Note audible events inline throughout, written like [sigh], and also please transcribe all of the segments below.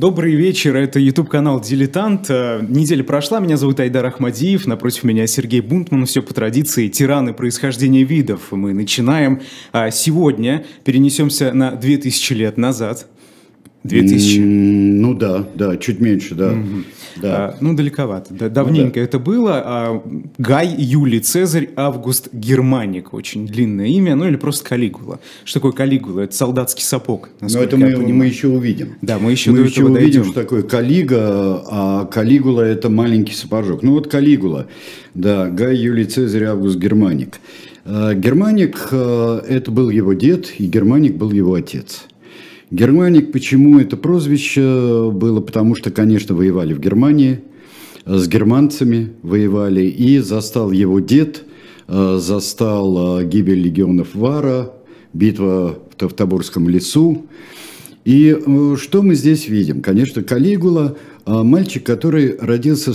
Добрый вечер, это YouTube-канал «Дилетант». Э, неделя прошла, меня зовут Айдар Ахмадиев, напротив меня Сергей Бунтман, все по традиции, тираны происхождения видов. Мы начинаем. А сегодня перенесемся на 2000 лет назад. 2000? Ну да, да, чуть меньше, да. Угу. да. А, ну, далековато. Да, давненько ну, да. это было. А, Гай, Юлий, Цезарь, Август, Германик. Очень длинное имя. Ну, или просто Калигула. Что такое Калигула? Это солдатский сапог. Но это мы, мы еще увидим. Да, мы еще мы до еще этого увидим, дойдем. что такое Калига, а Калигула – это маленький сапожок. Ну, вот Калигула. Да, Гай, Юлий, Цезарь, Август, Германик. А, Германик – это был его дед, и Германик был его отец. Германик, почему это прозвище было? Потому что, конечно, воевали в Германии, с германцами воевали, и застал его дед, э, застал э, гибель легионов Вара, битва в Тавтобурском лесу. И э, что мы здесь видим? Конечно, Калигула – мальчик, который родился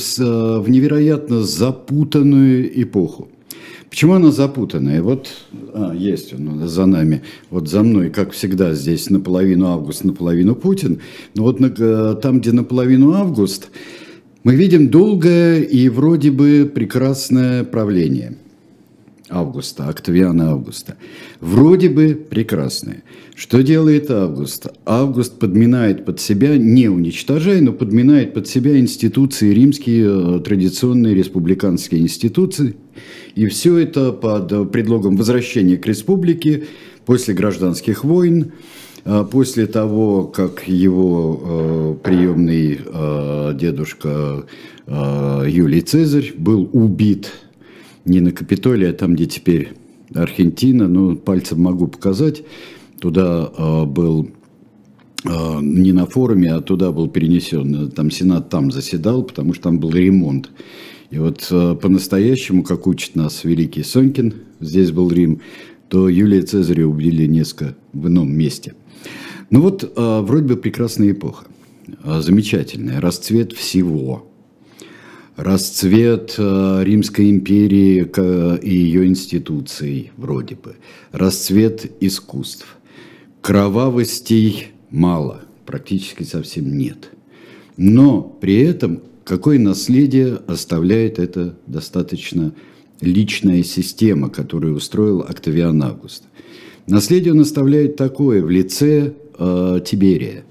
в невероятно запутанную эпоху. Почему она запутанная? Вот а, есть он за нами, вот за мной, как всегда, здесь наполовину август, наполовину Путин. Но вот на, э, там, где наполовину август, мы видим долгое и вроде бы прекрасное правление Августа, Октавиана Августа. Вроде бы прекрасное. Что делает Август? Август подминает под себя, не уничтожая, но подминает под себя институции римские, э, традиционные республиканские институции – и все это под предлогом возвращения к республике после гражданских войн, а после того, как его э, приемный э, дедушка э, Юлий Цезарь был убит не на Капитолии, а там, где теперь Аргентина, ну, пальцем могу показать, туда э, был э, не на форуме, а туда был перенесен, там Сенат там заседал, потому что там был ремонт. И вот э, по-настоящему, как учит нас великий Сонькин, здесь был Рим, то Юлия Цезаря убили несколько в ином месте. Ну вот, вроде бы прекрасная эпоха, замечательная, расцвет всего. Расцвет Римской империи и ее институций, вроде бы. Расцвет искусств. Кровавостей мало, практически совсем нет. Но при этом Какое наследие оставляет эта достаточно личная система, которую устроил Октавиан Август? Наследие он оставляет такое в лице э, Тиберия.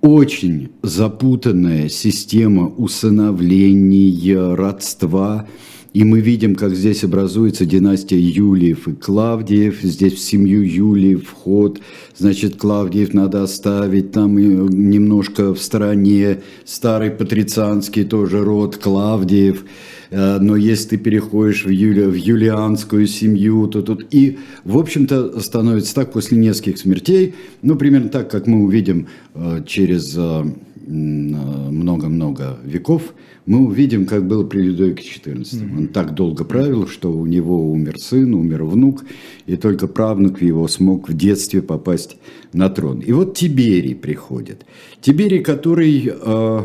Очень запутанная система усыновления, родства – и мы видим, как здесь образуется династия Юлиев и Клавдиев. Здесь в семью Юлиев вход. Значит, Клавдиев надо оставить там немножко в стороне. Старый патрицианский тоже род Клавдиев. Э, но если ты переходишь в, Юли, в юлианскую семью, то тут... И, в общем-то, становится так после нескольких смертей, ну, примерно так, как мы увидим э, через э, много-много веков, мы увидим, как было при Людовике XIV. Он так долго правил, что у него умер сын, умер внук, и только правнук его смог в детстве попасть на трон. И вот Тиберий приходит. Тиберий, который э,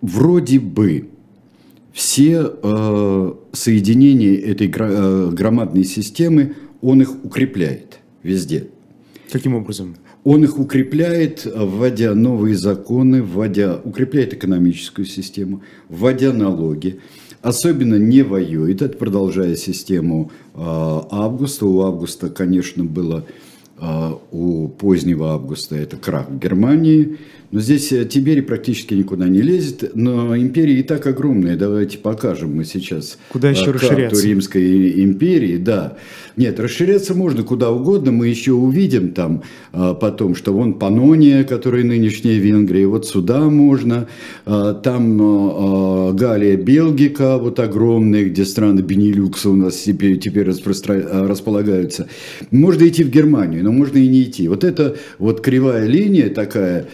вроде бы все э, соединения этой громадной системы, он их укрепляет везде. Каким образом? Он их укрепляет, вводя новые законы, вводя, укрепляет экономическую систему, вводя налоги. Особенно не воюет, это продолжая систему э, Августа. У Августа, конечно, было э, у позднего Августа это крах в Германии, но здесь э, Тиберий практически никуда не лезет, но империя и так огромная. Давайте покажем мы сейчас Куда еще карту расширяться? Римской империи. Да. Нет, расширяться можно куда угодно. Мы еще увидим там а, потом, что вон Панония, которая нынешняя Венгрия, вот сюда можно. Там Галия Белгика, вот огромная, где страны Бенилюкса у нас теперь, теперь распростра... располагаются. Можно идти в Германию, но можно и не идти. Вот это вот кривая линия такая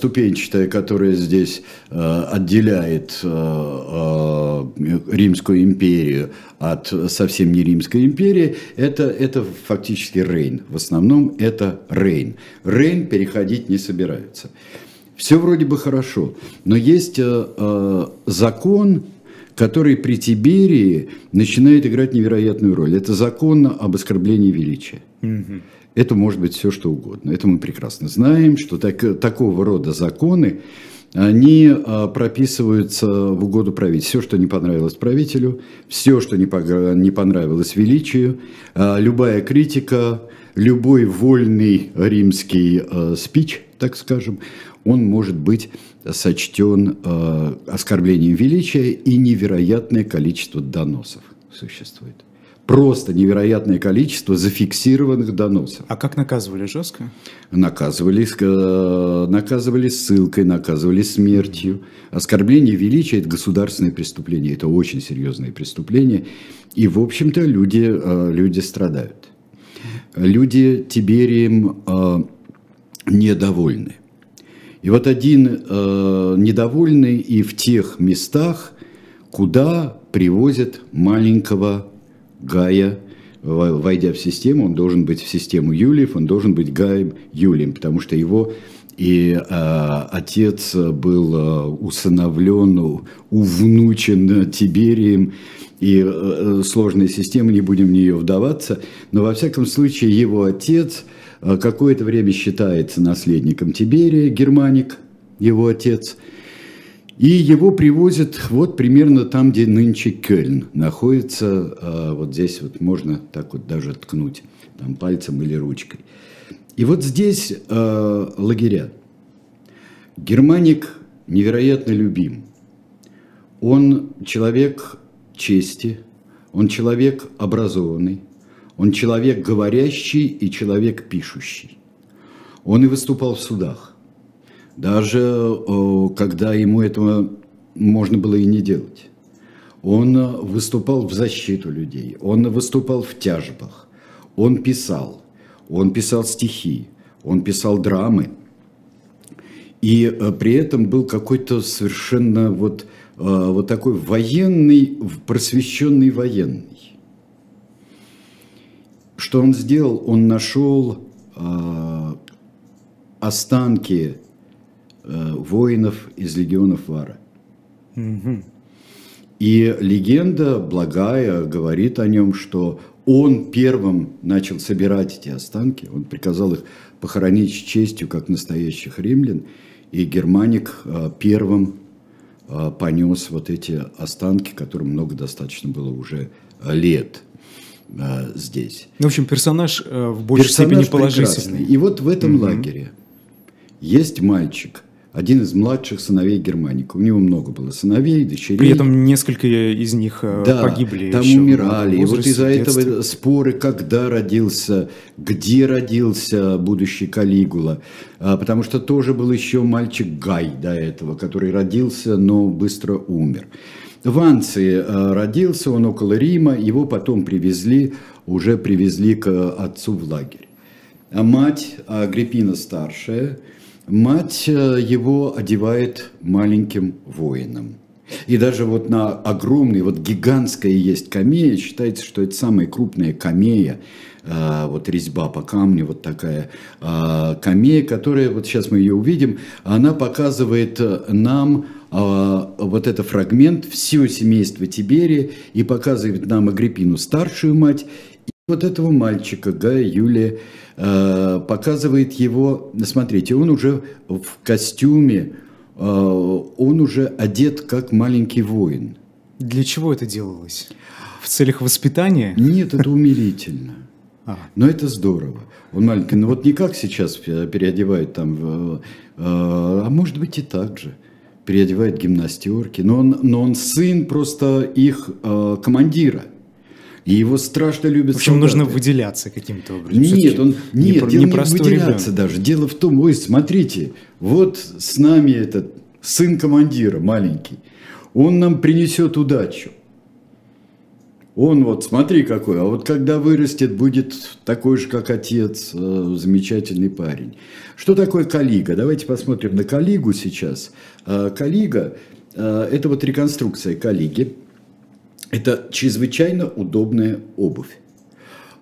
ступенчатая, которая здесь э, отделяет э, э, Римскую империю от совсем не Римской империи, это, это фактически Рейн. В основном это Рейн. Рейн переходить не собираются. Все вроде бы хорошо, но есть закон, который при Тиберии начинает играть невероятную роль. Это закон об оскорблении величия. Mm-hmm. Это может быть все, что угодно. Это мы прекрасно знаем, что так, такого рода законы, они а, прописываются в угоду правительству. Все, что не понравилось правителю, все, что не, не понравилось величию, а, любая критика, любой вольный римский а, спич, так скажем, он может быть сочтен оскорблением величия и невероятное количество доносов существует просто невероятное количество зафиксированных доносов. А как наказывали жестко? Наказывали, э, наказывали ссылкой, наказывали смертью. Оскорбление величия – это государственное преступление, это очень серьезное преступление. И, в общем-то, люди, э, люди страдают. Люди Тиберием э, недовольны. И вот один недовольный и в тех местах, куда привозят маленького Гая, войдя в систему, он должен быть в систему Юлиев, он должен быть Гаем Юлием, потому что его и э, отец был э, усыновлен, увнучен Тиберием, и э, сложная система, не будем в нее вдаваться, но во всяком случае его отец э, какое-то время считается наследником Тиберия, германик, его отец – и его привозят вот примерно там, где нынче Кёльн находится. А, вот здесь вот можно так вот даже ткнуть там пальцем или ручкой. И вот здесь э, лагеря. Германик невероятно любим. Он человек чести, он человек образованный, он человек говорящий и человек пишущий. Он и выступал в судах даже когда ему этого можно было и не делать. Он э, выступал в защиту людей, он выступал в тяжбах, он писал, он писал стихи, он писал драмы. И э, при этом был какой-то совершенно вот, э, вот такой военный, просвещенный военный. Что он сделал? Он нашел останки Э, воинов из легионов Вара. Угу. И легенда благая говорит о нем, что он первым начал собирать эти останки, он приказал их похоронить с честью, как настоящих римлян, и Германик э, первым э, понес вот эти останки, которым много достаточно было уже лет здесь. Ну, в общем, персонаж в большей персонаж степени положительный. Прекрасный. И вот в этом угу. лагере есть мальчик – один из младших сыновей Германика. У него много было сыновей, дочерей. При этом несколько из них э, да, погибли. там умирали. И вот из-за этого споры, когда родился, где родился будущий Калигула. А, потому что тоже был еще мальчик Гай до этого, который родился, но быстро умер. В Анции э, родился он около Рима, его потом привезли, уже привезли к отцу в лагерь. А мать Агриппина старшая – Мать э, его одевает маленьким воином. И даже вот на огромной, вот гигантская есть камея, считается, что это самая крупная камея, э, вот резьба по камню, вот такая э, камея, которая, вот сейчас мы ее увидим, она показывает нам вот это фрагмент все семейство Тиберия и показывает нам Агриппину старшую мать вот этого мальчика Гая Юлия Э, показывает его, смотрите, он уже в костюме, э, он уже одет как маленький воин. Для чего это делалось? В целях воспитания? Нет, это умилительно. [laughs] А. Но это здорово. Он маленький. Ну вот не как сейчас переодевают там, э, а может быть и так же. Переодевают гимнастерки. Но он, но он сын просто их командира. И его страшно любят В общем, солдаты. нужно выделяться каким-то образом. Нет, он, нет, не, дело не выделяться ребенок. даже. Дело в том, ой, смотрите, вот с нами этот сын командира маленький. Он нам принесет удачу. Он вот, смотри какой, а вот когда вырастет, будет такой же, как отец, э, замечательный парень. Что такое Калига? Давайте посмотрим на Калигу сейчас. Э, Калига э, – это вот реконструкция Калиги – это чрезвычайно удобная обувь,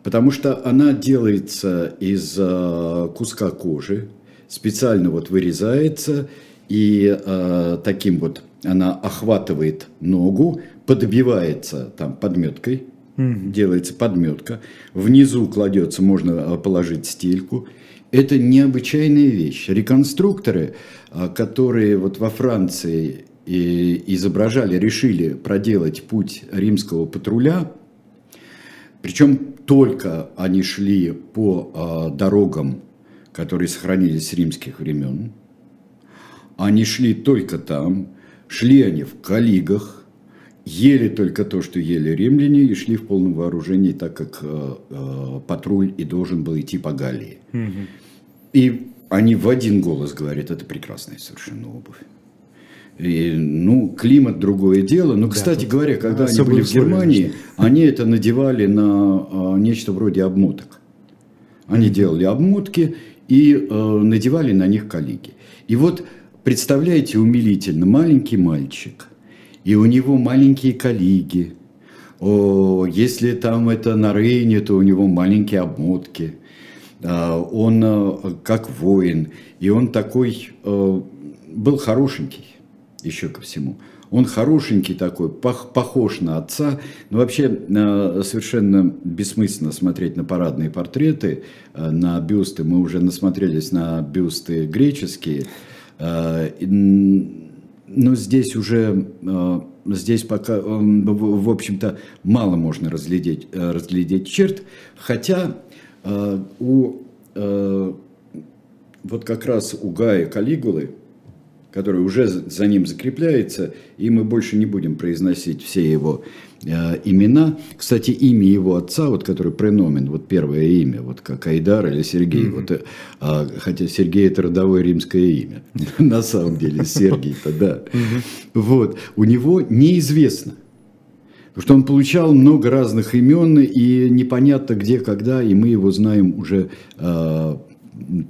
потому что она делается из э, куска кожи, специально вот вырезается, и э, таким вот она охватывает ногу, подбивается там подметкой, делается подметка, внизу кладется, можно э, положить стельку. Это необычайная вещь. Реконструкторы, которые вот во Франции изображали, решили проделать путь римского патруля, причем только они шли по дорогам, которые сохранились с римских времен, они шли только там, шли они в калигах, ели только то, что ели римляне, и шли в полном вооружении, так как э, э, патруль и должен был идти по Галлии. Угу. И они в один голос говорят, это прекрасная совершенно обувь. И, ну, климат другое дело. Но, кстати да, говоря, когда они были в Германии, они это надевали на а, нечто вроде обмоток. Они делали обмотки и э, надевали на них коллеги. И вот Представляете, умилительно, маленький мальчик, и у него маленькие коллеги. О, если там это на Рейне, то у него маленькие обмотки. А, он э, как воин, и он такой э, был хорошенький, еще ко всему. Он хорошенький такой, похож на отца. Но вообще э, совершенно бессмысленно смотреть на парадные портреты, на бюсты. Мы уже насмотрелись на бюсты греческие. Э, но здесь уже, э, здесь пока, э, в общем-то, мало можно разглядеть, разглядеть черт, хотя у, вот как раз у Гая Калигулы, который уже за ним закрепляется, и мы больше не будем произносить все его э, имена. Кстати, имя его отца, вот который преномен, вот первое имя, вот как Айдар или Сергей, mm-hmm. вот, э, хотя Сергей это родовое римское имя, [laughs] на самом деле, Сергей-то, да. Вот, у него неизвестно, Потому что он получал много разных имен, и непонятно где, когда, и мы его знаем уже э,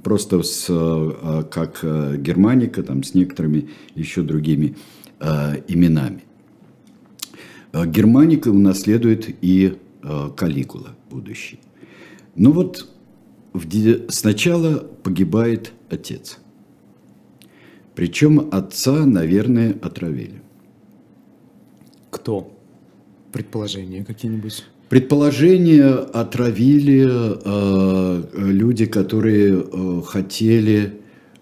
просто с, э, как э, германика, там, с некоторыми еще другими э, именами. Германика унаследует и Калигула будущий. Но вот сначала погибает отец. Причем отца, наверное, отравили. Кто? Предположения какие-нибудь? Предположение отравили э, люди, которые э, хотели,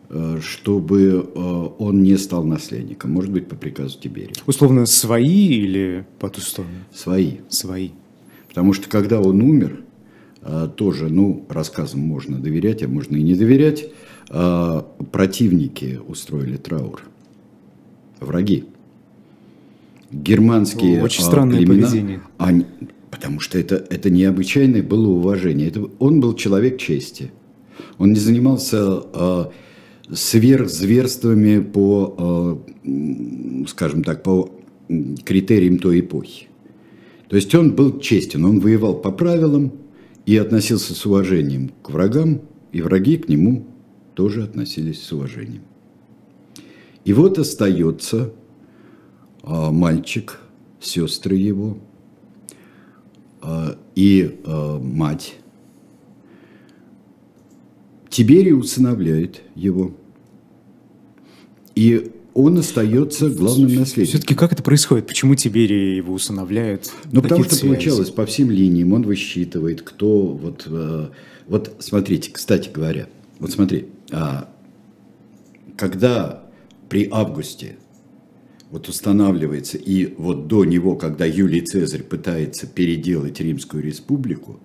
э, чтобы э, он не стал наследником. Может быть, по приказу Тиберия. Условно, свои или по ту сторону? Свои. Свои. Потому что, когда он умер, э, тоже, ну, рассказам можно доверять, а можно и не доверять, э, противники устроили траур. Враги германские Очень странное племена, поведение. Они, Потому что это, это необычайное было уважение. Это, он был человек чести. Он не занимался э, сверхзверствами по, э, скажем так, по критериям той эпохи. То есть он был честен, он воевал по правилам и относился с уважением к врагам, и враги к нему тоже относились с уважением. И вот остается э, мальчик, сестры его – и э, мать. Тиберий усыновляет его. И он остается главным наследником. Все-таки как это происходит? Почему Тиберий его усыновляют? Ну, потому что связей? получалось по всем линиям. Он высчитывает, кто... Вот, э, вот смотрите, кстати говоря, вот смотри, а, когда при Августе вот устанавливается, и вот до него, когда Юлий Цезарь пытается переделать Римскую республику,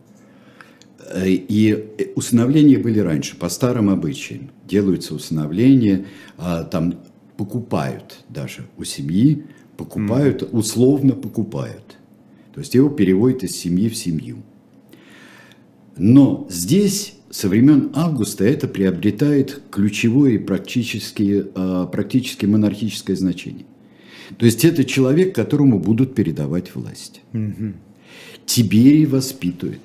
э, и усыновления были раньше, по старым обычаям. Делаются усыновления, а, там покупают даже у семьи, покупают, условно покупают. То есть его переводят из семьи в семью. Но здесь со времен Августа это приобретает ключевое и практически, а, практически монархическое значение. То есть это человек, которому будут передавать власть. Угу. Тиберий воспитывает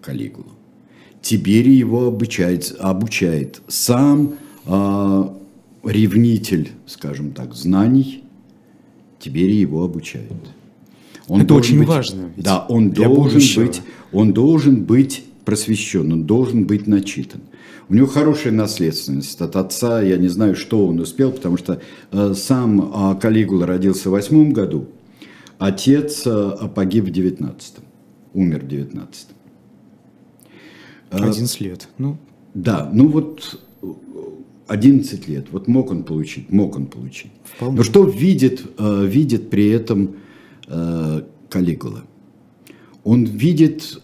Калигулу. Тиберий его обучает, обучает. Сам э, ревнитель, скажем так, знаний, Тиберий его обучает. Он Это очень быть, важно. Да, он должен быть, он должен быть просвещен, он должен быть начитан. У него хорошая наследственность от отца, я не знаю, что он успел, потому что э, сам э, Калигула родился в восьмом году, Отец э, погиб в 19-м, умер в 19-м. 11 лет. Ну, Да, ну вот э, 11 лет, вот мог он получить, мог он получить. Вполне. Но что видит, видит при этом Калигула? Он видит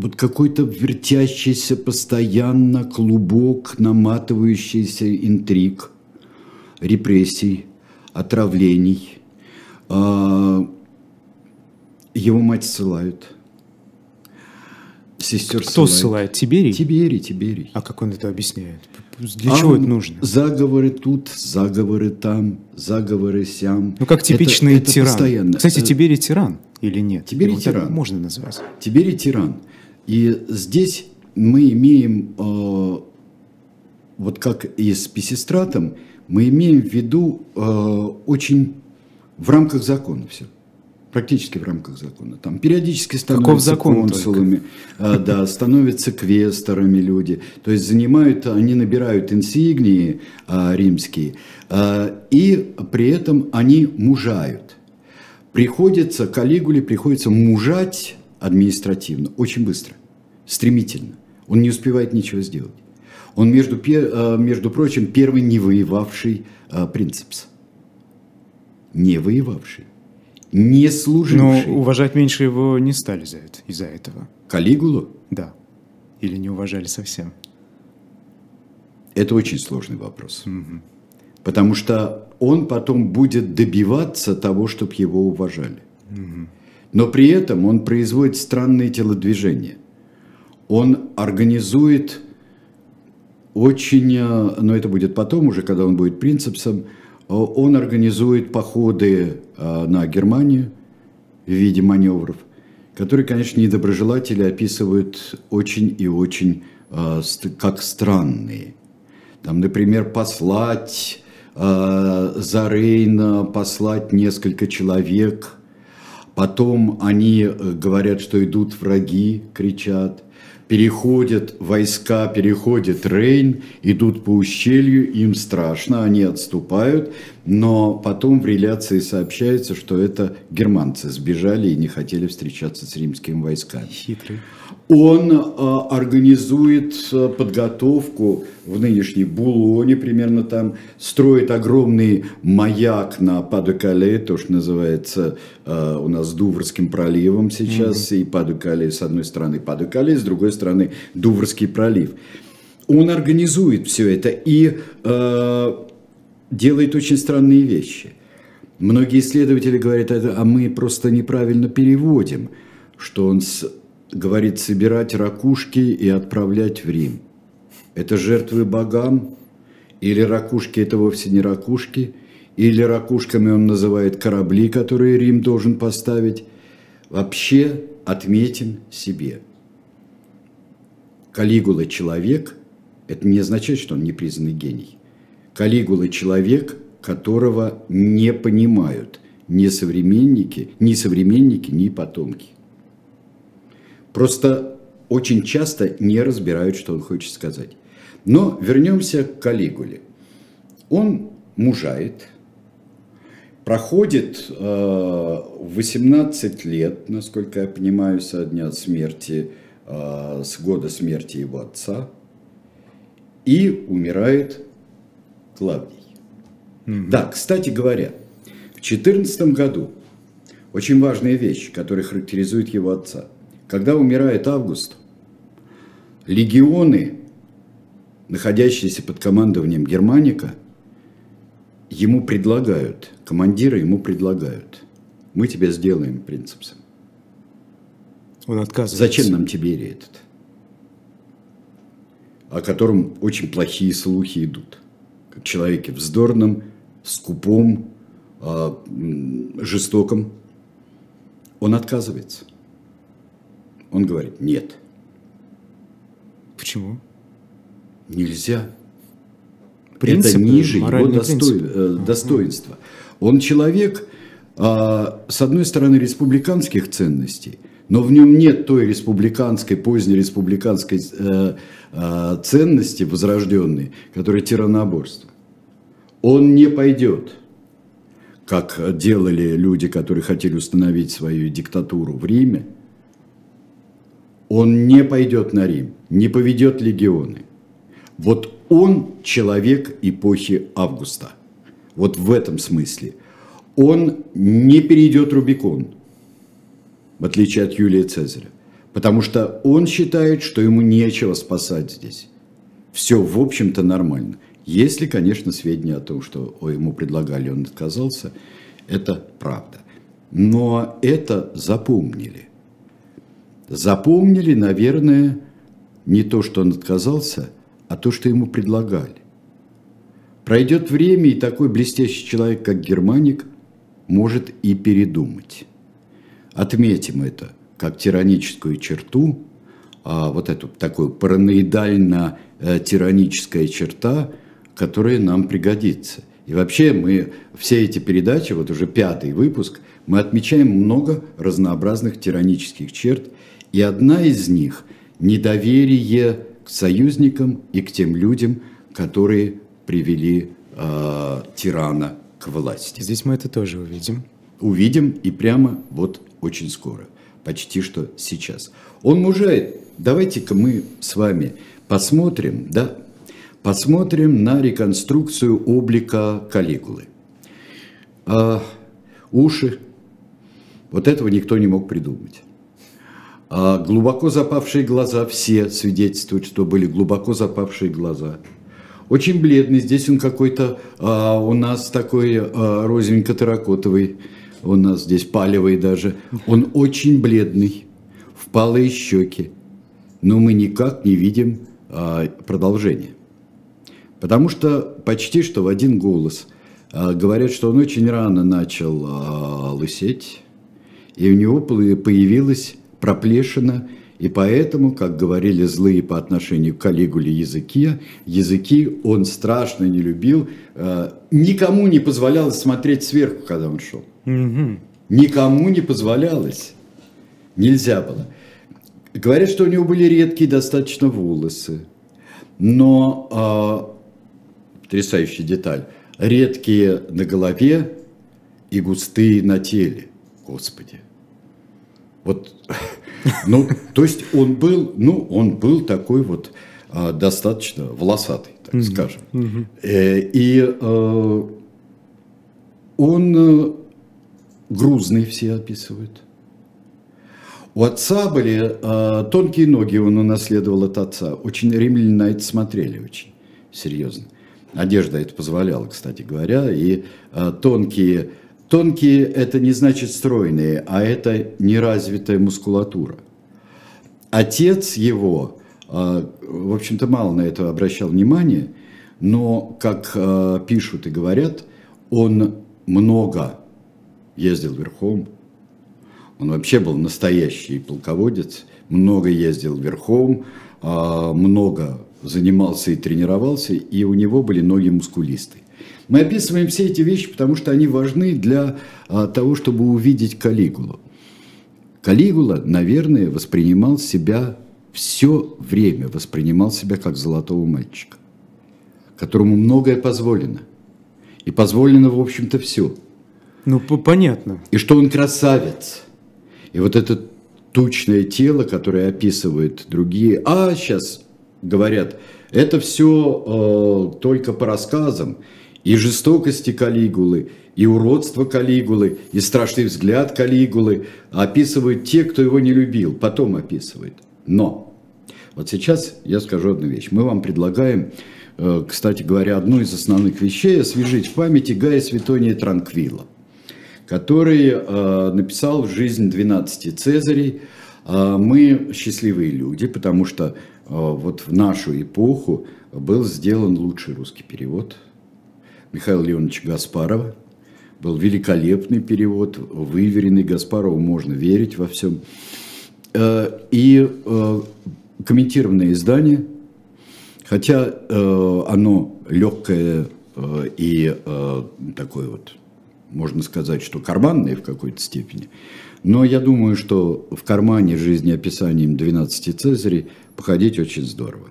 вот какой-то вертящийся постоянно клубок, наматывающийся интриг, репрессий, отравлений. Э, его мать ссылают. Сестер кто ссылает? Тиберий? Тиберий, Тиберий. А как он это объясняет? Для А чего это нужно? Заговоры тут, заговоры там, заговоры сям. Ну, как Это- типичный это тиран. постоянно. Кстати, Э, Тиберий тиран или нет? Тиберий Его тиран. можно назвать. Тиберий тиран. И здесь мы имеем, э, вот как и с Писистратом, мы имеем в виду э, очень в рамках закона все. Практически в рамках закона. Там периодически становятся закон консулами, э, да, становятся квесторами люди. То есть занимают, они набирают инсигнии э, римские, э, и при этом они мужают. Приходится, Калигуле приходится мужать административно очень быстро, стремительно. Он не успевает ничего сделать. Он, между, э, между прочим, первый не воевавший э, принцепс. Не воевавший. Не Но служивший. уважать меньше его не стали за это, из-за этого. Калигулу Да. Или не уважали совсем. это очень сложный вопрос. Потому что он потом будет добиваться того, чтобы его уважали. Но при этом он производит странные телодвижения. Он организует очень, э, но это будет потом уже, когда он будет принципсом, э, он организует походы э, на Германию в виде маневров, которые, конечно, недоброжелатели описывают очень и очень как странные. Там, например, послать за Рейна, послать несколько человек. Потом они говорят, что идут враги, кричат. Переходят войска, переходит Рейн, идут по ущелью, им страшно, они отступают, но потом в реляции сообщается, что это германцы сбежали и не хотели встречаться с римскими войсками. Хитрый. Он э, организует э, подготовку в нынешней Булоне, примерно там, строит огромный маяк на Падукале, то, что называется э, у нас Дуврским проливом сейчас, и Падукале с одной стороны Падукале, с другой стороны Дуврский пролив. Он организует все это и э, делает очень странные вещи. Многие исследователи говорят, а мы просто неправильно переводим, что он с- говорит собирать ракушки и отправлять в Рим. Это жертвы богам? Или ракушки это вовсе не ракушки? Или ракушками он называет корабли, которые Рим должен поставить? Вообще отметим себе. Калигула человек, это не означает, что он непризнанный гений. Калигула человек, которого не понимают ни современники, ни современники, ни потомки. Просто очень часто не разбирают, что он хочет сказать. Но вернемся к Калигуле. Он мужает, проходит э, 18 лет, насколько я понимаю, со дня смерти, э, с года смерти его отца, и умирает Клавдий. Да, кстати говоря, в 14 году очень важная вещь, которая характеризует его отца. Когда умирает Август, легионы, находящиеся под командованием Германика, ему предлагают, командиры ему предлагают, мы тебя сделаем принципсом. Он отказывается. Зачем нам Тиберий этот? О котором очень плохие слухи идут. Человеке вздорном, скупом, а, жестоком. Он отказывается. Он говорит, нет, Почему? нельзя. Принципы, это ниже его достой- принципы. э, достоинства. Он человек, а, с одной стороны, республиканских ценностей, но в нем нет той республиканской, поздней республиканской э, э, ценности возрожденной, которая тираноборство. Он не пойдет как делали люди, которые хотели установить свою диктатуру в Риме, он не пойдет на Рим, не поведет легионы. Вот он человек эпохи Августа. Вот в этом смысле. Он не перейдет Рубикон, в отличие от Юлия Цезаря. Потому что он считает, что ему нечего спасать здесь. Все, в общем-то, нормально. Если, конечно, сведения о том, что ему предлагали, он отказался, это правда. Но это запомнили. Запомнили, наверное, не то, что он отказался, а то, что ему предлагали. Пройдет время, и такой блестящий человек, как Германик, может и передумать. Отметим это как тираническую черту, а вот эту такую параноидально-тираническая э, черта – которое нам пригодится. И вообще мы все эти передачи, вот уже пятый выпуск, мы отмечаем много разнообразных тиранических черт, и одна из них – недоверие к союзникам и к тем людям, которые привели э, тирана к власти. Здесь мы это тоже увидим. Увидим и прямо вот очень скоро, почти что сейчас. Он мужает. Давайте-ка мы с вами посмотрим, да, посмотрим на реконструкцию облика Калигулы. А, уши. Вот этого никто не мог придумать. А глубоко запавшие глаза, все свидетельствуют, что были глубоко запавшие глаза. Очень бледный, здесь он какой-то, а, у нас такой а, розовенько-терракотовый, у нас здесь палевый даже. Он очень бледный, впалые щеки, но мы никак не видим а, продолжения. Потому что почти что в один голос а, говорят, что он очень рано начал а, лысеть, и у него появилась проплешина, и поэтому, как говорили злые по отношению к Калигуле языки, языки он страшно не любил, а, никому не позволялось смотреть сверху, когда он шел. Угу. Никому не позволялось. Нельзя было. Говорят, что у него были редкие достаточно волосы, но потрясающая деталь, редкие на голове и густые на теле. Господи. Вот, [laughs] ну, то есть он был, ну, он был такой вот а, достаточно волосатый, так mm-hmm. скажем. Mm-hmm. Э, и э, он э, грузный все описывают. У отца были э, тонкие ноги, он унаследовал от отца. Очень римляне на это смотрели очень серьезно. Одежда это позволяла, кстати говоря, и э, тонкие, тонкие это не значит стройные, а это неразвитая мускулатура. Отец его, э, в общем-то, мало на это обращал внимание, но, как э, пишут и говорят, он много ездил верхом, он вообще был настоящий полководец, много ездил верхом, много занимался и тренировался, и у него были ноги мускулистые. Мы описываем все эти вещи, потому что они важны для а, того, чтобы увидеть Калигулу. Калигула, наверное, воспринимал себя все время, воспринимал себя как золотого мальчика, которому многое позволено. И позволено, в общем-то, все. Ну, понятно. И что он красавец. И вот это тучное тело, которое описывают другие, а сейчас говорят, это все э, только по рассказам. И жестокости Калигулы, и уродство Калигулы, и страшный взгляд Калигулы описывают те, кто его не любил, потом описывают. Но вот сейчас я скажу одну вещь. Мы вам предлагаем, э, кстати говоря, одну из основных вещей освежить в памяти Гая Светония Транквила, который э, написал «Жизнь 12 Цезарей». Э, мы счастливые люди, потому что а, вот в нашу эпоху был сделан лучший русский перевод Михаила Леоновича Гаспарова. Был великолепный перевод, выверенный. Гаспарову можно верить во всем. Э, и э, комментированное издание, хотя э, оно легкое и такое вот, можно сказать, что карманное в какой-то степени, но я думаю, что в кармане жизнеописанием 12 Цезарей походить очень здорово.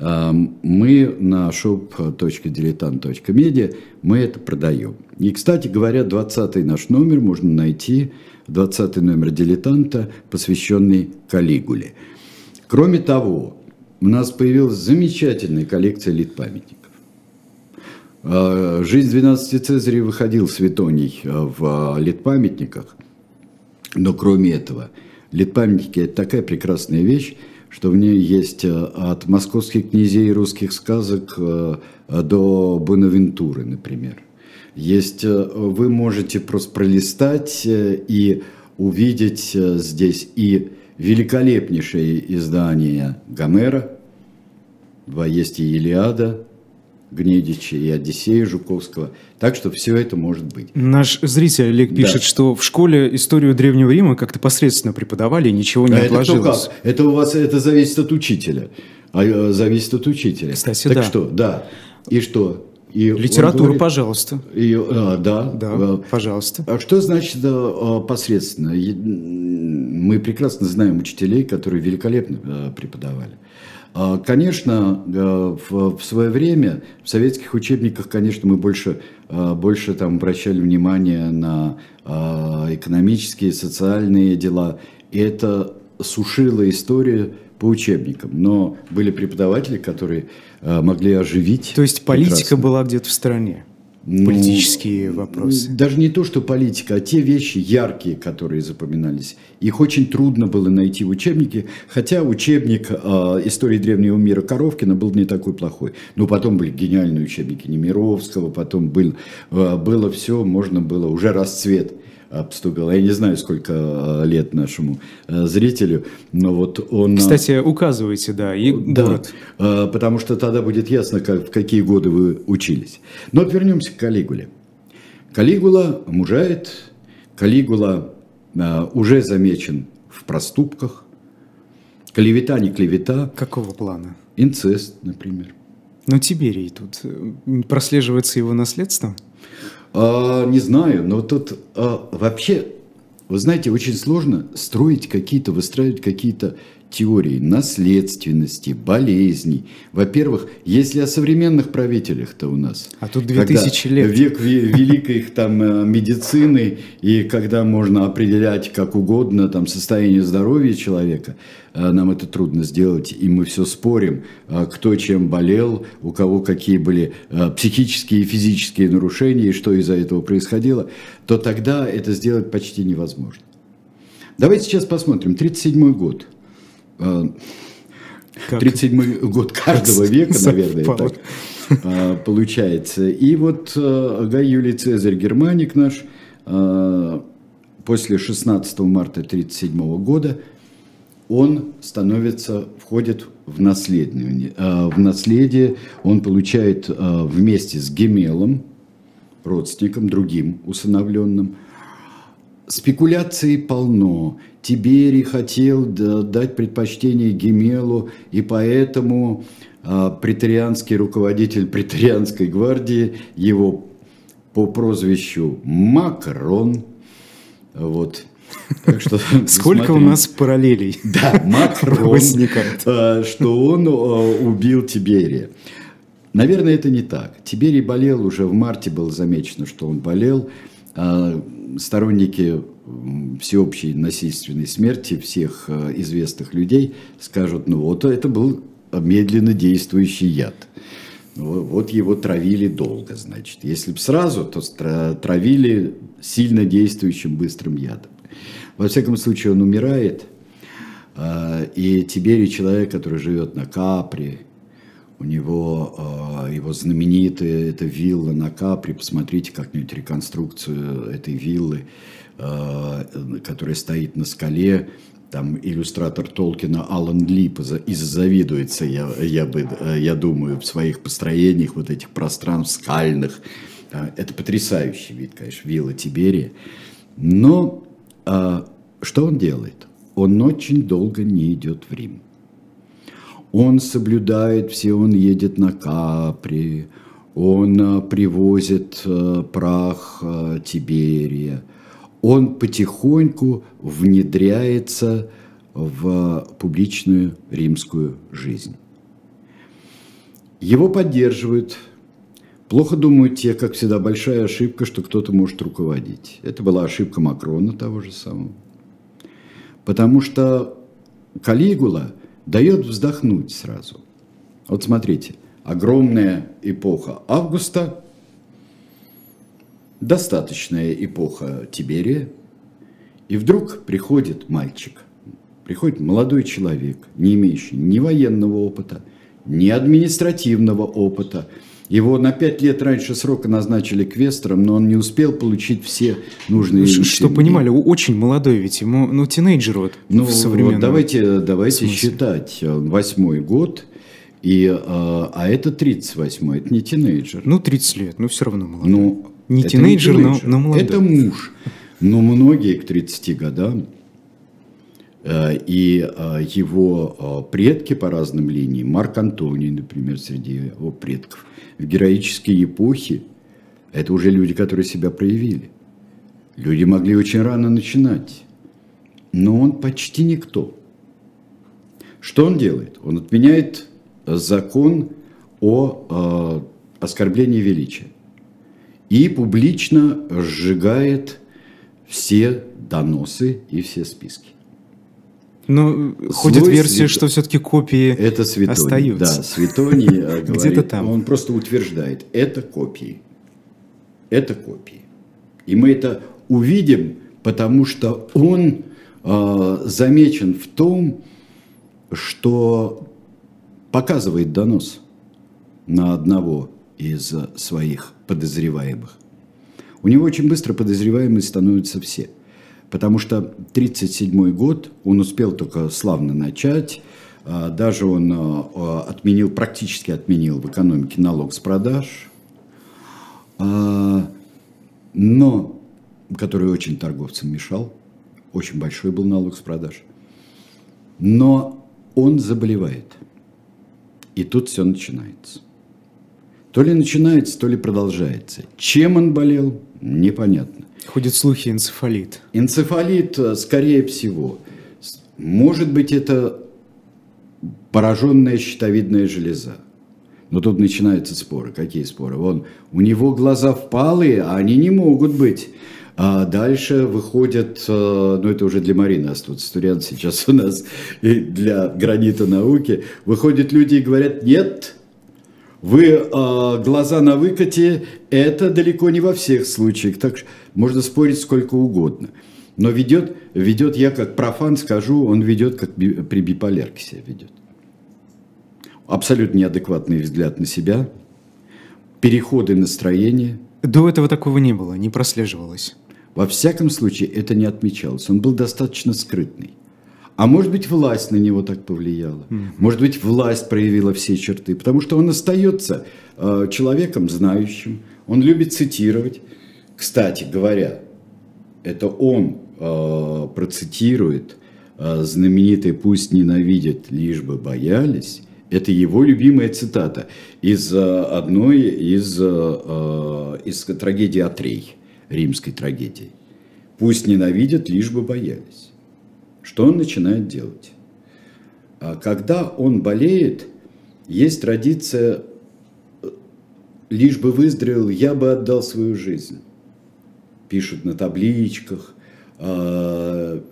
Мы на shop.diletant.media мы это продаем. И, кстати говоря, 20 наш номер можно найти, 20 номер «Дилетанта», посвященный Калигуле. Кроме того, у нас появилась замечательная коллекция лит-памятников. А, «Жизнь 12 Цезарей» выходил Светоний а, в лит-памятниках, но кроме этого, лит-памятники – это такая прекрасная вещь, что в ней есть а, от московских князей русских сказок до Бонавентуры, например. Есть, вы можете просто пролистать и увидеть здесь и великолепнейшее издание Гомера, два есть и Илиада, Гнедича и Одиссея Жуковского. Так что все это может быть. Наш зритель Олег пишет, да. что в школе историю Древнего Рима как-то посредственно преподавали, и ничего не а отложилось. Это, это у вас это зависит от учителя. А, э, зависит от учителя. Кстати, так да. что, да. И что? И Литературу, говорит, пожалуйста. И, а, да, да, а, пожалуйста. А что значит а, посредственно? Мы прекрасно знаем учителей, которые великолепно преподавали. А, конечно, в, в свое время в советских учебниках, конечно, мы больше, больше там обращали внимание на экономические, социальные дела. И это сушило историю по учебникам. Но были преподаватели, которые Э, могли оживить. То есть политика прекрасно. была где-то в стороне? Ну, Политические вопросы. Даже не то, что политика, а те вещи яркие, которые запоминались. Их очень трудно было найти в учебнике, хотя учебник э, истории древнего мира Коровкина был не такой плохой. Но потом были гениальные учебники Немировского, потом был, э, было все, можно было, уже расцвет обступил. Я не знаю, сколько э, лет нашему э, зрителю, но вот он... Э, Кстати, указывайте, да, и да, город. Потому что тогда будет ясно, как, в какие годы вы учились. Но вернемся к Калигуле. Калигула мужает, Калигула уже замечен в проступках, клевета не клевета. Какого плана? Инцест, например. Но Тиберий тут прослеживается его наследство? А, не знаю, но тут а, вообще, вы знаете, очень сложно строить какие-то, выстраивать какие-то теории наследственности, болезней. Во-первых, если о современных правителях-то у нас. А тут 2000 лет. Век великой их там э, медицины, и когда можно определять как угодно там состояние здоровья человека, э, нам это трудно сделать, и мы все спорим, э, кто чем болел, у кого какие были психические и физические нарушения, и что из-за этого происходило, то тогда это сделать почти невозможно. Давайте сейчас посмотрим. 37 год – 37 год [laughs] каждого века, наверное, так а, получается. И вот а, Гай Юлий Цезарь Германик наш после 16 марта 1937 года он становится, входит в наследие. В наследие он получает вместе с Гемелом, родственником, другим усыновленным, Спекуляций полно. Тиберий хотел дать предпочтение Гемелу, и поэтому а, претарианский руководитель претарианской гвардии, его по прозвищу Макрон, вот, так что, [laughs] Сколько у нас параллелей [laughs] да, Макрон. А, что он а, убил Тиберия. Наверное, это не так. Тиберий болел, уже в марте было замечено, что он болел. Сторонники всеобщей насильственной смерти всех а, известных людей скажут, ну вот это был медленно действующий яд. Вот его травили долго, значит. Если бы сразу, то травили сильно действующим быстрым ядом. Во всяком случае, он умирает, а, и Тиберий человек, который живет на Капре, у него э, его знаменитая эта вилла на Капри, посмотрите как-нибудь реконструкцию этой виллы, э, которая стоит на скале, там иллюстратор Толкина Алан Ли и завидуется, я, я, бы, я думаю, в своих построениях вот этих пространств скальных. Это потрясающий вид, конечно, вилла Тиберия. Но а, что он делает? Он очень долго не идет в Рим. Он соблюдает все, он едет на Капри, он э, привозит э, прах э, Тиберия, он потихоньку внедряется в публичную римскую жизнь. Его поддерживают. Плохо думают те, как всегда, большая ошибка, что кто-то может руководить. Это была ошибка Макрона того же самого. Потому что Калигула дает вздохнуть сразу. Вот смотрите, огромная эпоха Августа, достаточная эпоха Тиберия, и вдруг приходит мальчик, приходит молодой человек, не имеющий ни военного опыта, ни административного опыта. Его на пять лет раньше срока назначили квестором, но он не успел получить все нужные Ш- Что понимали, очень молодой ведь, ему, ну, тинейджер вот Ну, в современном вот давайте, давайте смысле. считать. Восьмой год, и, э, а это 38 это не тинейджер. Ну, 30 лет, ну, все равно молодой. Ну, не это тинейджер, но, но молодой. Это муж. Но многие к 30 годам и э, его э, предки по разным линиям, Марк Антоний, например, среди его предков, в героические эпохи, это уже люди, которые себя проявили. Люди могли очень рано начинать, но он почти никто. Что он делает? Он отменяет закон о э, оскорблении величия и публично сжигает все доносы и все списки. Ну, ходит версия, свет- что все-таки копии Это Светоний. остаются. Да, Светоний э, [laughs] говорит, Где-то там. Он просто утверждает, это копии. Это копии. И мы это увидим, потому что он э, замечен в том, что показывает донос на одного из своих подозреваемых. У него очень быстро подозреваемые становятся все. Потому что 1937 год, он успел только славно начать, а, даже он а, а, отменил, практически отменил в экономике налог с продаж, но, который очень торговцам мешал, очень большой был налог с продаж. Но он заболевает. И тут все начинается. То ли начинается, то ли продолжается. Чем он болел, непонятно. Ходят слухи энцефалит. Энцефалит, э, скорее всего, может быть, это пораженная щитовидная железа. Но тут начинаются споры. Какие споры? Вон, у него глаза впалые, а они не могут быть. А дальше выходят, э, ну это уже для Марины Астут-Стурян сейчас у нас, [laughs] и для гранита науки, выходят люди и говорят, нет, вы э, глаза на выкате, это далеко не во всех случаях, так что можно спорить сколько угодно. Но ведет, ведет, я как профан скажу, он ведет, как би- при биполярке себя ведет. Абсолютно неадекватный взгляд на себя, переходы настроения. До этого такого не было, не прослеживалось. Во всяком случае, это не отмечалось. Он был достаточно скрытный. А может быть, власть на него так повлияла. Может быть, власть проявила все черты. Потому что он остается э, человеком знающим. Он любит цитировать. Кстати говоря, это он э, процитирует э, знаменитый «Пусть ненавидят, лишь бы боялись». Это его любимая цитата из э, одной из, э, э, из трагедии Атрей, римской трагедии. «Пусть ненавидят, лишь бы боялись». Что он начинает делать? А Когда он болеет, есть традиция «лишь бы выздоровел, я бы отдал свою жизнь» пишут на табличках, а,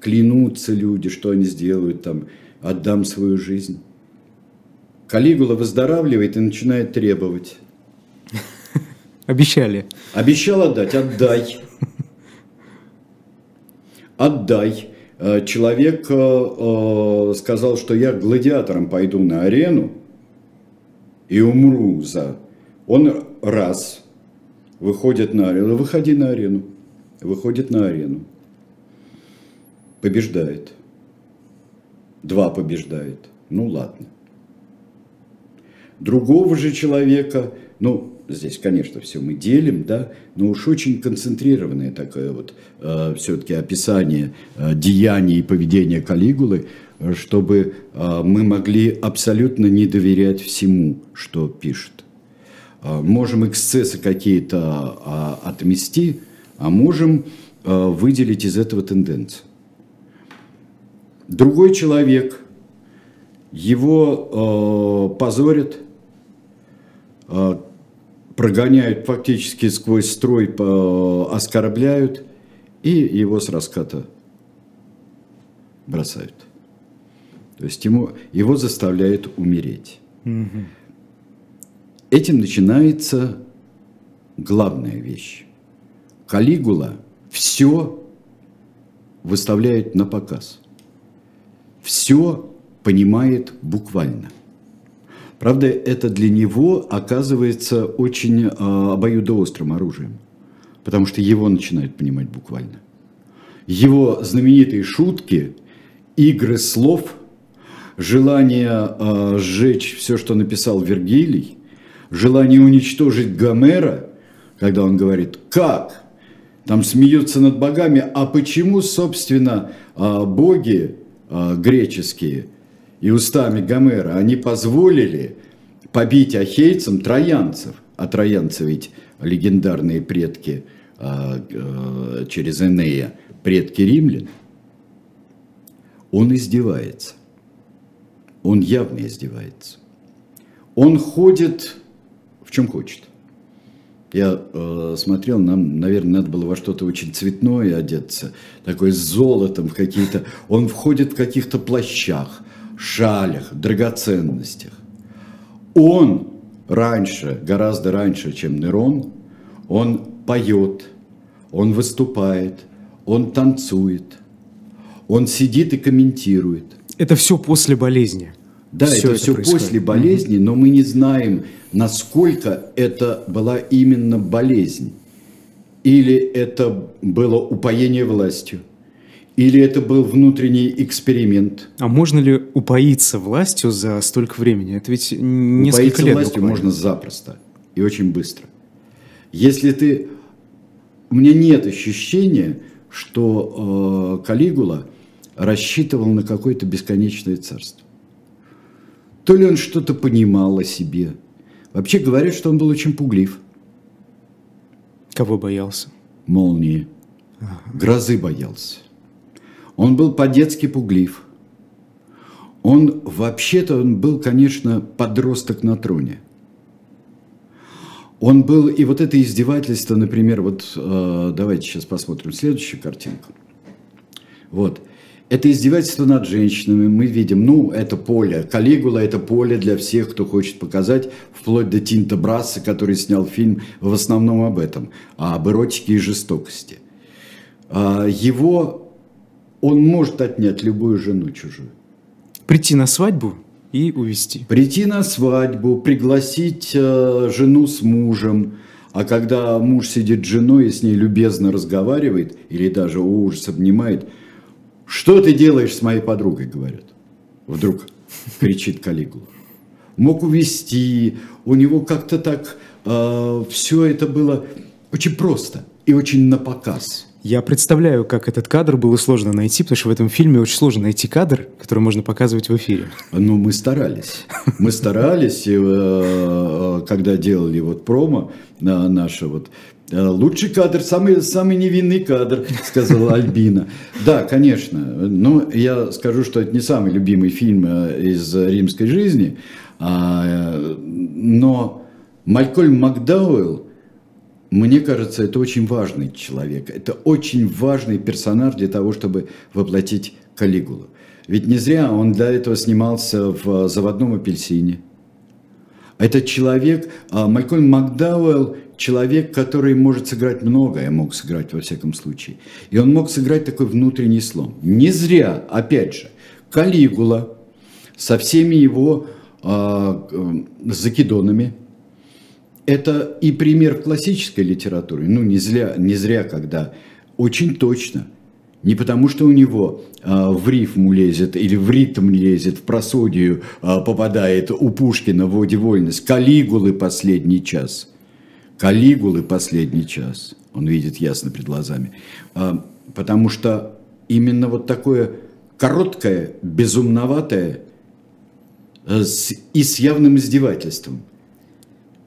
клянутся люди, что они сделают там, отдам свою жизнь. Калигула выздоравливает и начинает требовать. [laughs] Обещали. Обещал отдать, отдай. [laughs] Отдай. Э, Человек э, э, сказал, что я гладиатором пойду на арену и умру за... Он раз выходит на арену, выходи на арену, выходит на арену, побеждает. Два побеждает. Ну ладно. Другого же человека, ну, здесь, конечно, все мы делим, да, но уж очень концентрированное такое вот э, все-таки описание э, деяний и поведения Калигулы, э, чтобы э, мы могли абсолютно не доверять всему, что пишет. Э, можем эксцессы какие-то э, отмести, а можем э, выделить из этого тенденцию. Другой человек, его э, позорят, прогоняют фактически сквозь строй, оскорбляют и его с раската бросают. То есть ему, его заставляют умереть. Угу. Этим начинается главная вещь. Калигула все выставляет на показ. Все понимает буквально. Правда, это для него оказывается очень э, обоюдоострым оружием, потому что его начинают понимать буквально. Его знаменитые шутки, игры слов, желание э, сжечь все, что написал Вергилий, желание уничтожить Гомера, когда он говорит «как?», там смеются над богами, а почему, собственно, э, боги греческие – и устами Гомера они позволили побить ахейцам троянцев, а троянцы ведь легендарные предки а, а, через Энея, предки римлян, он издевается. Он явно издевается. Он ходит в чем хочет. Я э, смотрел, нам, наверное, надо было во что-то очень цветное одеться, такое с золотом в какие-то. Он входит в каких-то плащах, шалях, драгоценностях. Он раньше, гораздо раньше, чем Нерон, он поет, он выступает, он танцует, он сидит и комментирует. Это все после болезни. Да, все это, это все происходит. после болезни, но мы не знаем, насколько это была именно болезнь. Или это было упоение властью. Или это был внутренний эксперимент? А можно ли упоиться властью за столько времени? Это ведь несколько упоиться лет властью буквально. можно запросто и очень быстро. Если ты... У меня нет ощущения, что э, Калигула рассчитывал на какое-то бесконечное царство. То ли он что-то понимал о себе. Вообще говорят, что он был очень пуглив. Кого боялся? Молнии. Ага. Грозы боялся. Он был по-детски пуглив. Он вообще-то он был, конечно, подросток на троне. Он был, и вот это издевательство, например, вот э, давайте сейчас посмотрим следующую картинку. Вот. Это издевательство над женщинами. Мы видим, ну, это поле. Калигула – это поле для всех, кто хочет показать, вплоть до Тинта Брасса, который снял фильм в основном об этом, об эротике и жестокости. А его он может отнять любую жену чужую. Прийти на свадьбу и увести. Прийти на свадьбу, пригласить э, жену с мужем, а когда муж сидит с женой и с ней любезно разговаривает, или даже о ужас обнимает, что ты делаешь с моей подругой, говорят. Вдруг кричит Калигула. Мог увести, у него как-то так э, все это было очень просто и очень на показ. Я представляю, как этот кадр было сложно найти, потому что в этом фильме очень сложно найти кадр, который можно показывать в эфире. Ну, мы старались. Мы старались, э, э, когда делали вот промо на наше вот э, Лучший кадр, самый, самый невинный кадр, сказала Альбина. Да, конечно. Но я скажу, что это не самый любимый фильм из римской жизни. А, но Малькольм Макдауэлл мне кажется, это очень важный человек. Это очень важный персонаж для того, чтобы воплотить Калигулу. Ведь не зря он для этого снимался в «Заводном апельсине». Это человек, а, Малькольм Макдауэлл, человек, который может сыграть многое, мог сыграть во всяком случае. И он мог сыграть такой внутренний слом. Не зря, опять же, Калигула со всеми его э, закидонами – это и пример классической литературе. Ну, не зря, не зря когда очень точно. Не потому, что у него а, в рифму лезет или в ритм лезет, в просодию а, попадает у Пушкина в «Воде вольность». Калигулы последний час. Калигулы последний час. Он видит ясно перед глазами. А, потому что именно вот такое короткое, безумноватое а, с, и с явным издевательством –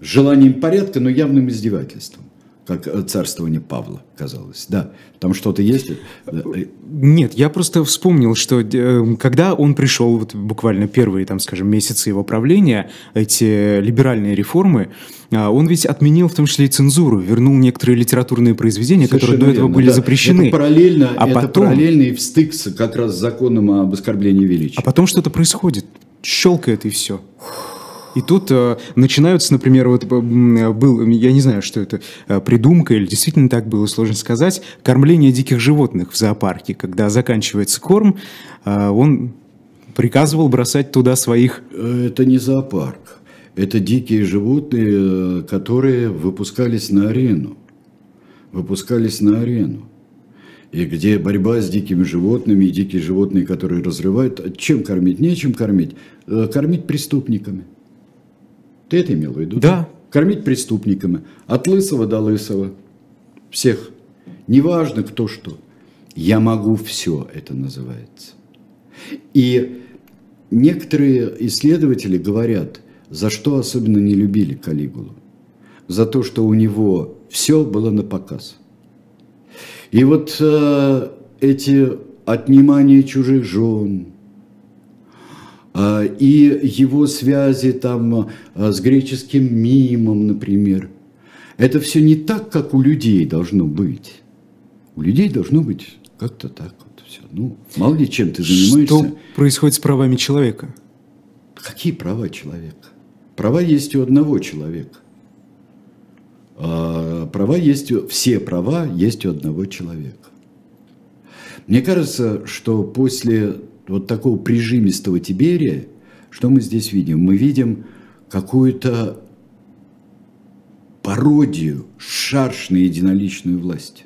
желанием порядка, но явным издевательством. как э, царствование Павла, казалось. Да, там что-то есть? Нет, я просто вспомнил, что э, когда он пришел, вот буквально первые, там, скажем, месяцы его правления, эти либеральные реформы, а, он ведь отменил в том числе и цензуру, вернул некоторые литературные произведения, Совершенно которые до этого верно, были да. запрещены. Это параллельно, а это потом... параллельный встык как раз с законом об оскорблении величия. А потом что-то происходит, щелкает и все. И тут э, начинаются, например, вот э, был, я не знаю, что это, э, придумка или действительно так было, сложно сказать, кормление диких животных в зоопарке. Когда заканчивается корм, э, он приказывал бросать туда своих... Это не зоопарк. Это дикие животные, э, которые выпускались на арену. Выпускались на арену. И где борьба с дикими животными, и дикие животные, которые разрывают, чем кормить? Нечем кормить. Э, кормить преступниками. Ты это имел в виду? Да. Кормить преступниками. От лысого до лысого. Всех. Неважно, кто что. Я могу все, это называется. И некоторые исследователи говорят, за что особенно не любили Калигулу. За то, что у него все было на показ. И вот э, эти отнимания чужих жен, и его связи там а, с греческим мимом, например. Это все не так, как у людей должно быть. У людей должно быть как-то так вот все. Ну, мало ли чем ты занимаешься. Что происходит с правами человека? Какие права человека? Права есть у одного человека. А права есть у... Все права есть у одного человека. Мне кажется, что после вот такого прижимистого Тиберия, что мы здесь видим? Мы видим какую-то пародию шаршной единоличной власти.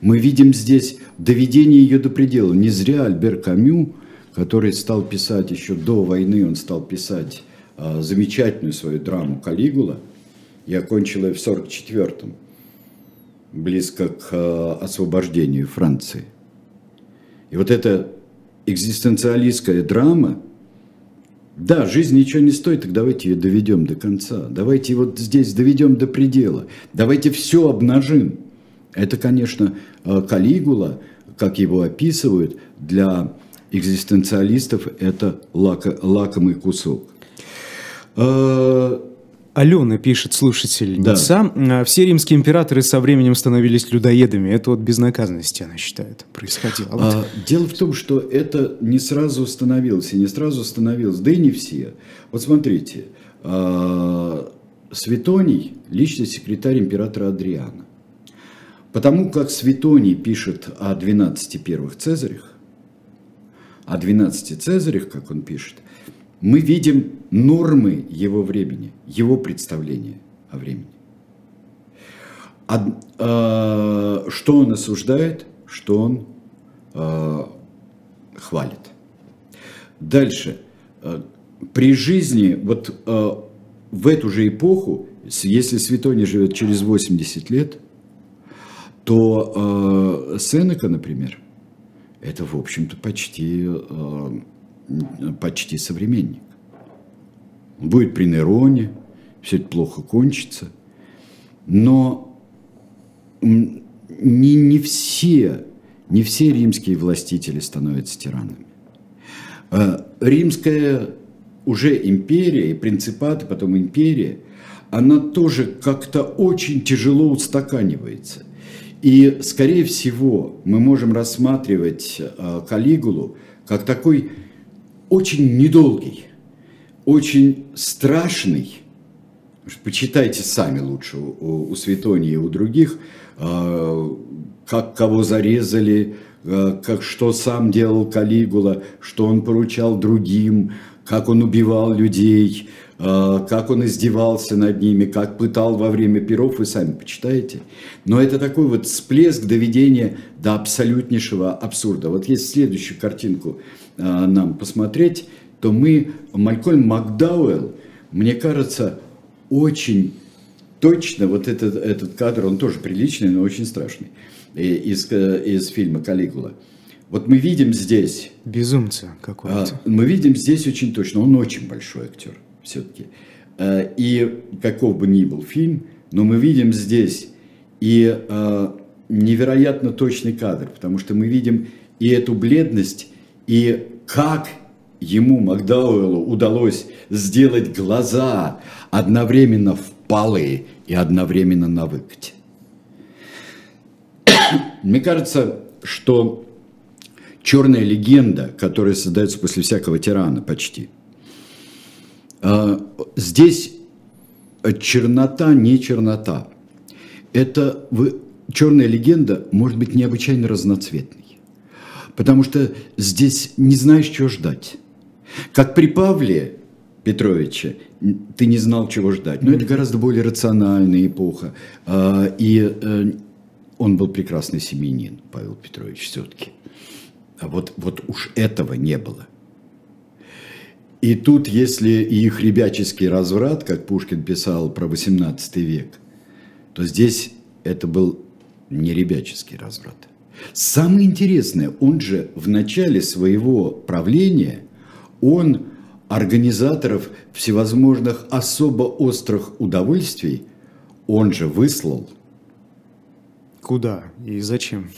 Мы видим здесь доведение ее до предела. Не зря Альбер Камю, который стал писать еще до войны, он стал писать э, замечательную свою драму «Калигула», и окончил ее в 1944-м, близко к э, освобождению Франции. И вот это экзистенциалистская драма, да, жизнь ничего не стоит, так давайте ее доведем до конца. Давайте вот здесь доведем до предела. Давайте все обнажим. Это, конечно, э, Калигула, как его описывают, для экзистенциалистов это лако, лакомый кусок. Алена пишет, слушательница, да. все римские императоры со временем становились людоедами. Это вот безнаказанности, она считает, происходило. А, вот. Дело в том, что это не сразу становилось, и не сразу становилось, да и не все. Вот смотрите, а, Светоний – личный секретарь императора Адриана. Потому как Светоний пишет о 12 первых цезарях, о 12 цезарях, как он пишет, мы видим нормы его времени, его представления о времени. А, э, что он осуждает, что он э, хвалит. Дальше. Э, при жизни, вот э, в эту же эпоху, если Светоний живет через 80 лет, то э, Сенека, например, это, в общем-то, почти э, почти современник. Он будет при Нероне, все это плохо кончится. Но не, не, все, не все римские властители становятся тиранами. А римская уже империя и принципат, и потом империя, она тоже как-то очень тяжело устаканивается. И, скорее всего, мы можем рассматривать а, Калигулу как такой очень недолгий, очень страшный. Почитайте сами лучше у, у Светония и у других, э, как кого зарезали, э, как, что сам делал Калигула, что он поручал другим, как он убивал людей, как он издевался над ними, как пытал во время перов, вы сами почитаете. Но это такой вот всплеск доведения до абсолютнейшего абсурда. Вот есть следующую картинку – Э, нам посмотреть, то мы, Малькольм Макдауэлл, мне кажется, очень точно, вот этот, этот кадр, он тоже приличный, но очень страшный, из, из фильма «Калигула». Вот мы видим здесь... Безумца какой-то. Мы видим здесь очень точно, он очень большой актер все-таки. Э, и каков бы ни был фильм, но мы видим здесь и э, невероятно точный кадр, потому что мы видим и эту бледность, и как ему, Макдауэллу, удалось сделать глаза одновременно впалые и одновременно на. [coughs] Мне кажется, что черная легенда, которая создается после всякого тирана почти, здесь чернота не чернота. Это вы, черная легенда может быть необычайно разноцветной. Потому что здесь не знаешь, чего ждать. Как при Павле Петровиче, ты не знал, чего ждать. Но это гораздо более рациональная эпоха. А, и э, он был прекрасный семьянин, Павел Петрович, все-таки. А вот, вот уж этого не было. И тут, если их ребяческий разврат, как Пушкин писал про 18 век, то здесь это был не ребяческий разврат. Самое интересное, он же в начале своего правления, он организаторов всевозможных особо острых удовольствий, он же выслал. Куда и зачем?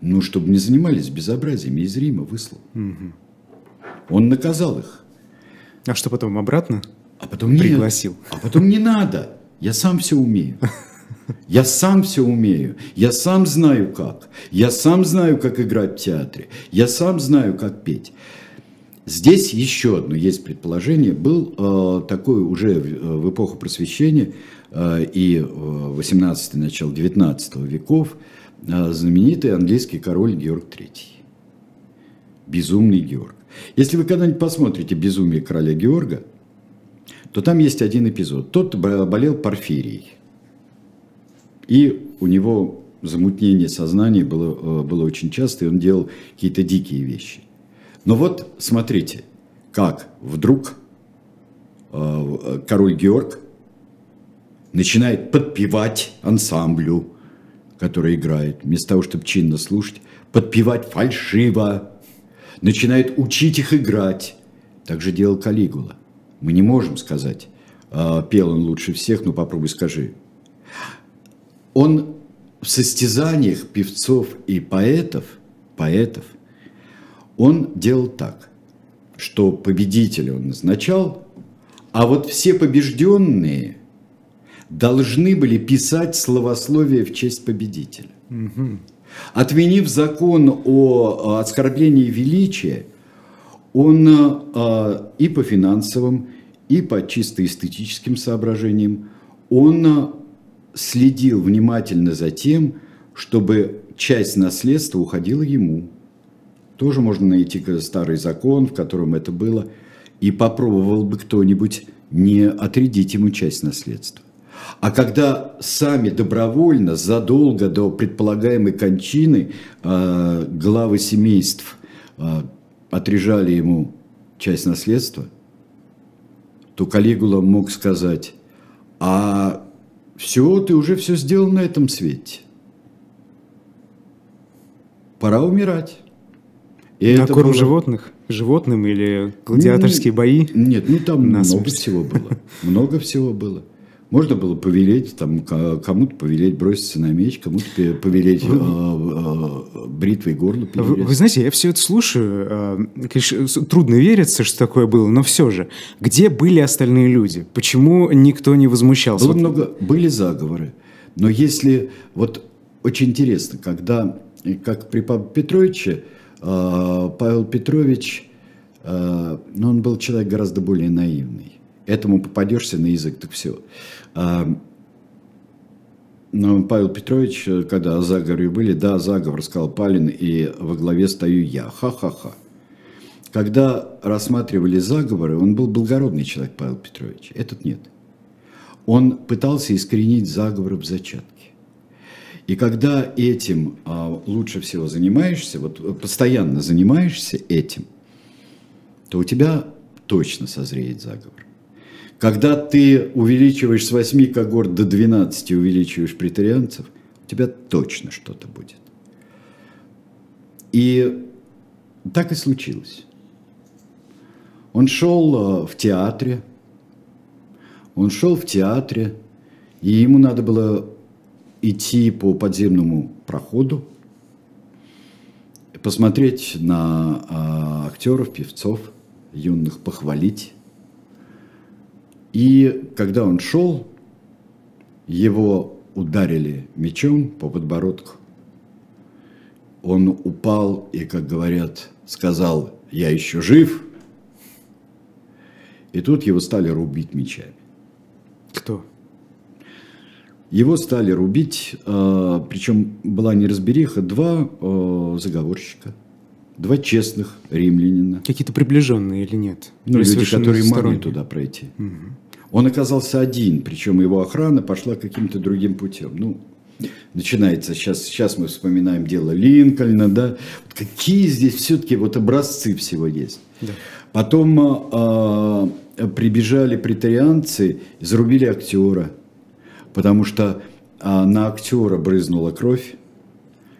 Ну, чтобы не занимались безобразиями, из Рима выслал. Угу. Он наказал их. А что потом, обратно? А потом пригласил. Нет. А потом не надо. Я сам все умею. Я сам все умею. Я сам знаю как. Я сам знаю, как играть в театре. Я сам знаю, как петь. Здесь еще одно есть предположение. Был э, такой уже в, э, в эпоху просвещения э, и э, 18 начало 19 веков э, знаменитый английский король Георг III. Безумный Георг. Если вы когда-нибудь посмотрите «Безумие короля Георга», то там есть один эпизод. Тот болел порфирией. И у него замутнение сознания было, э, было очень часто, и он делал какие-то дикие вещи. Но вот смотрите, как вдруг э, король Георг начинает подпевать ансамблю, который играет, вместо того, чтобы чинно слушать, подпевать фальшиво, начинает учить их играть. Так же делал Калигула. Мы не можем сказать, э, пел он лучше всех, но попробуй скажи, он в состязаниях певцов и поэтов, поэтов, он делал так, что победителя он назначал, а вот все побежденные должны были писать словословие в честь победителя. Угу. Отменив закон о оскорблении величия, он а, и по финансовым, и по чисто эстетическим соображениям, он следил внимательно за тем, чтобы часть наследства уходила ему. Тоже можно найти старый закон, в котором это было, и попробовал бы кто-нибудь не отрядить ему часть наследства. А когда сами добровольно, задолго до предполагаемой кончины, э, главы семейств э, отрежали ему часть наследства, то Калигула мог сказать, а все, ты уже все сделал на этом свете. Пора умирать. И на корм было... животных? Животным или гладиаторские бои? Нет, ну там много смерть. всего было. [laughs] Много всего было. Можно было повелеть, там, кому-то повелеть броситься на меч, кому-то повелеть вы, э, э, бритвой горло вы, вы знаете, я все это слушаю. Э, конечно, трудно вериться, что такое было, но все же. Где были остальные люди? Почему никто не возмущался? Было много, были заговоры. Но если... Вот очень интересно, когда, как при Павле Петровиче, Павел Петрович, э, ну, он был человек гораздо более наивный этому попадешься на язык, так все. Но Павел Петрович, когда о заговоре были, да, заговор, сказал Палин, и во главе стою я. Ха-ха-ха. Когда рассматривали заговоры, он был благородный человек, Павел Петрович. Этот нет. Он пытался искоренить заговоры в зачатке. И когда этим а, лучше всего занимаешься, вот постоянно занимаешься этим, то у тебя точно созреет заговор. Когда ты увеличиваешь с 8 когорт до 12, увеличиваешь претарианцев, у тебя точно что-то будет. И так и случилось. Он шел э, в театре, он шел в театре, и ему надо было идти по подземному проходу, посмотреть на а, актеров, певцов, юных, похвалить. И когда он шел, его ударили мечом по подбородку. Он упал и, как говорят, сказал, я еще жив. И тут его стали рубить мечами. Кто? Его стали рубить, э, причем была неразбериха, два э, заговорщика, два честных римлянина. Какие-то приближенные или нет? Ну, или люди, которые могли туда пройти. Угу. Он оказался один, причем его охрана пошла каким-то другим путем. Ну, начинается, сейчас, сейчас мы вспоминаем дело Линкольна, да, какие здесь все-таки вот образцы всего есть. Да. Потом э, прибежали претарианцы, зарубили актера, потому что э, на актера брызнула кровь,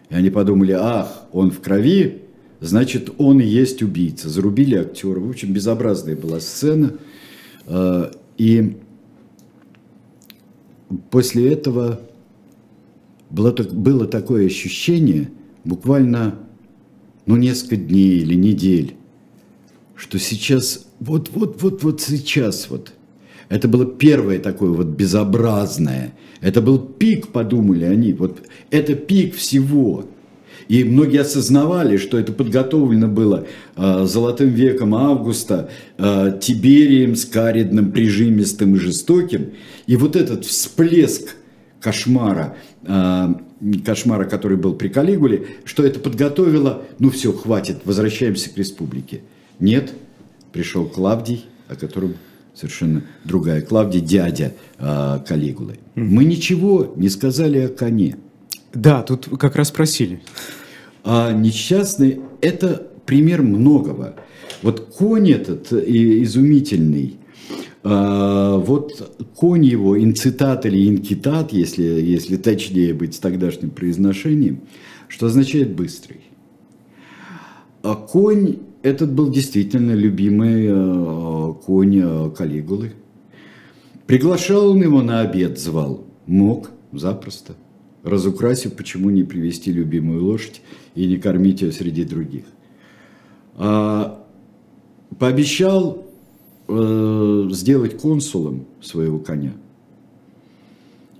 и они подумали, ах, он в крови, значит, он и есть убийца. Зарубили актера. В общем, безобразная была сцена. Э, и после этого было, было такое ощущение, буквально ну, несколько дней или недель, что сейчас, вот, вот, вот, вот сейчас вот, это было первое такое вот безобразное, это был пик, подумали они, вот это пик всего. И многие осознавали, что это подготовлено было э, золотым веком Августа, э, Тиберием скаридным, прижимистым и жестоким. И вот этот всплеск кошмара, э, кошмара, который был при Калигуле, что это подготовило, ну все, хватит, возвращаемся к республике. Нет, пришел Клавдий, о котором совершенно другая Клавдий, дядя э, Калигулы. Мы ничего не сказали о коне. Да, тут как раз спросили. А несчастный – это пример многого. Вот конь этот изумительный, а, вот конь его, инцитат или инкитат, если, если точнее быть с тогдашним произношением, что означает «быстрый». А конь этот был действительно любимый а, конь а, Калигулы. Приглашал он его на обед, звал. Мог, запросто разукрасив, почему не привести любимую лошадь и не кормить ее среди других. А, пообещал э, сделать консулом своего коня.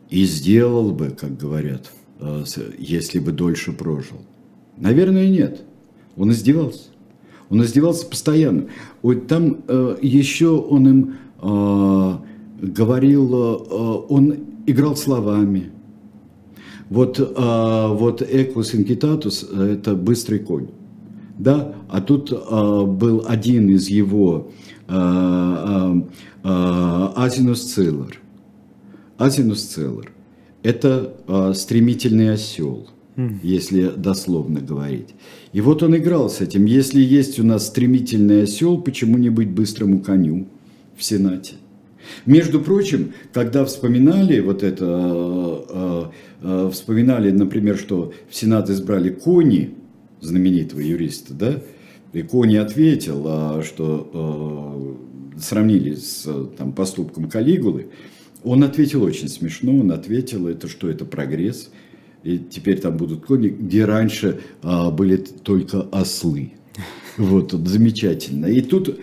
И сделал бы, как говорят, э, если бы дольше прожил. Наверное, нет. Он издевался. Он издевался постоянно. Вот там э, еще он им э, говорил, э, он играл словами, вот, а, вот Equus incitatus – это быстрый конь. Да? А тут а, был один из его а, а, Азинус Целлар. Азинус Целлар – это а, стремительный осел, mm. если дословно говорить. И вот он играл с этим. Если есть у нас стремительный осел, почему не быть быстрому коню в Сенате? Между прочим, когда вспоминали вот это, э, э, вспоминали, например, что в Сенат избрали Кони, знаменитого юриста, да, и Кони ответил, что э, сравнили с там, поступком Калигулы, он ответил очень смешно, он ответил, это что это прогресс, и теперь там будут кони, где раньше а, были только ослы. [laughs] Вот, замечательно. И тут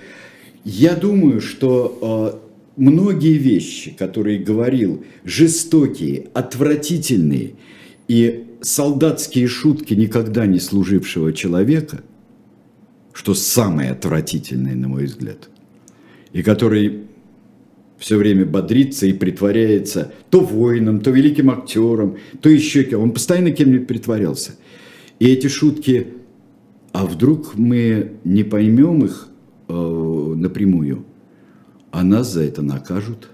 я думаю, что многие вещи, которые говорил, жестокие, отвратительные и солдатские шутки никогда не служившего человека, что самое отвратительное, на мой взгляд, и который все время бодрится и притворяется то воином, то великим актером, то еще кем. Он постоянно кем-нибудь притворялся. И эти шутки, а вдруг мы не поймем их э, напрямую – а нас за это накажут.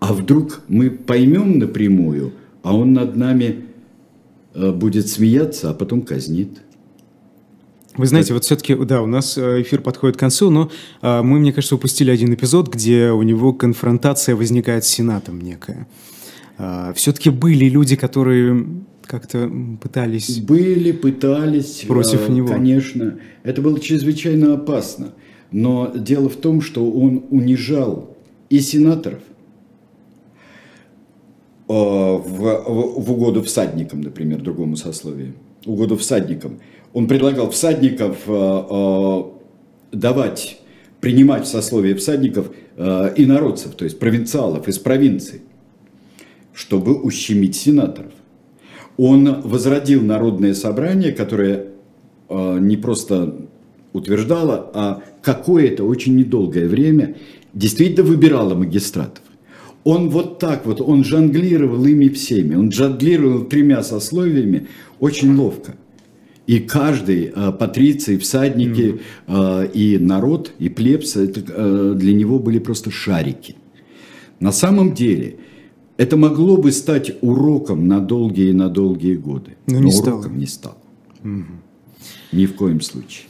А вдруг мы поймем напрямую, а он над нами э, будет смеяться, а потом казнит. Вы знаете, вот все-таки, да, у нас э, эфир подходит к концу, но а, мы, мне кажется, упустили один эпизод, где у него конфронтация возникает с Сенатом некая. А, все-таки были люди, которые как-то пытались... Были, пытались. Против э, него. Конечно. Это было чрезвычайно опасно. Но дело в том, что он унижал и сенаторов, а, в, в угоду всадникам, например, другому сословию, угоду всадникам. Он предлагал всадников давать, принимать в сословие всадников инородцев, то есть провинциалов из провинции, чтобы ущемить сенаторов. Он возродил народное собрание, которое не просто утверждало, а какое-то очень недолгое время действительно выбирало магистратов. Он вот так вот, он жонглировал ими всеми, он жонглировал тремя сословиями очень ловко. И каждый, э, патриции, всадники, э, и народ, и плебс, это, э, для него были просто шарики. На самом деле, это могло бы стать уроком на долгие и на долгие годы. Но, но не уроком стало. не стало. Угу. Ни в коем случае.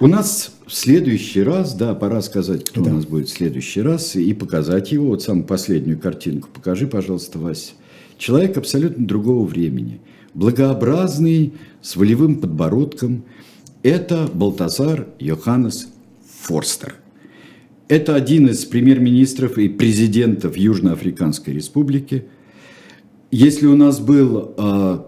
У нас в следующий раз, да, пора сказать, кто да. у нас будет в следующий раз, и показать его. Вот самую последнюю картинку покажи, пожалуйста, Вася. Человек абсолютно другого времени. Благообразный, с волевым подбородком. Это Балтазар Йоханнес Форстер. Это один из премьер-министров и президентов Южноафриканской республики. Если у нас был э,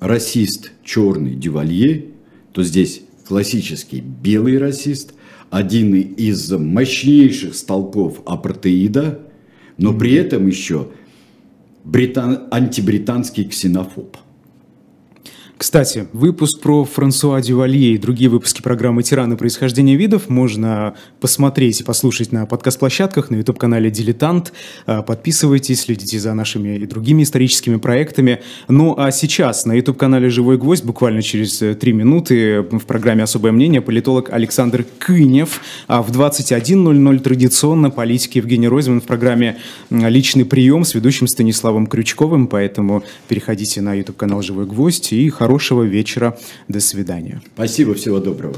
расист черный Дювалье, то здесь классический белый расист, один из мощнейших столпов апартеида, но при этом еще британ... антибританский ксенофоб. Кстати, выпуск про Франсуа Дювалье и другие выпуски программы «Тираны. Происхождение видов» можно посмотреть и послушать на подкаст-площадках, на YouTube-канале «Дилетант». А, подписывайтесь, следите за нашими и другими историческими проектами. Ну а сейчас на YouTube-канале «Живой гвоздь» буквально через э, три минуты в программе «Особое мнение» политолог Александр Кынев. А в 21.00 традиционно политик Евгений Ройзман в программе «Личный прием» с ведущим Станиславом Крючковым. Поэтому переходите на YouTube-канал «Живой гвоздь» и Хорошего вечера. До свидания. Спасибо. Всего доброго.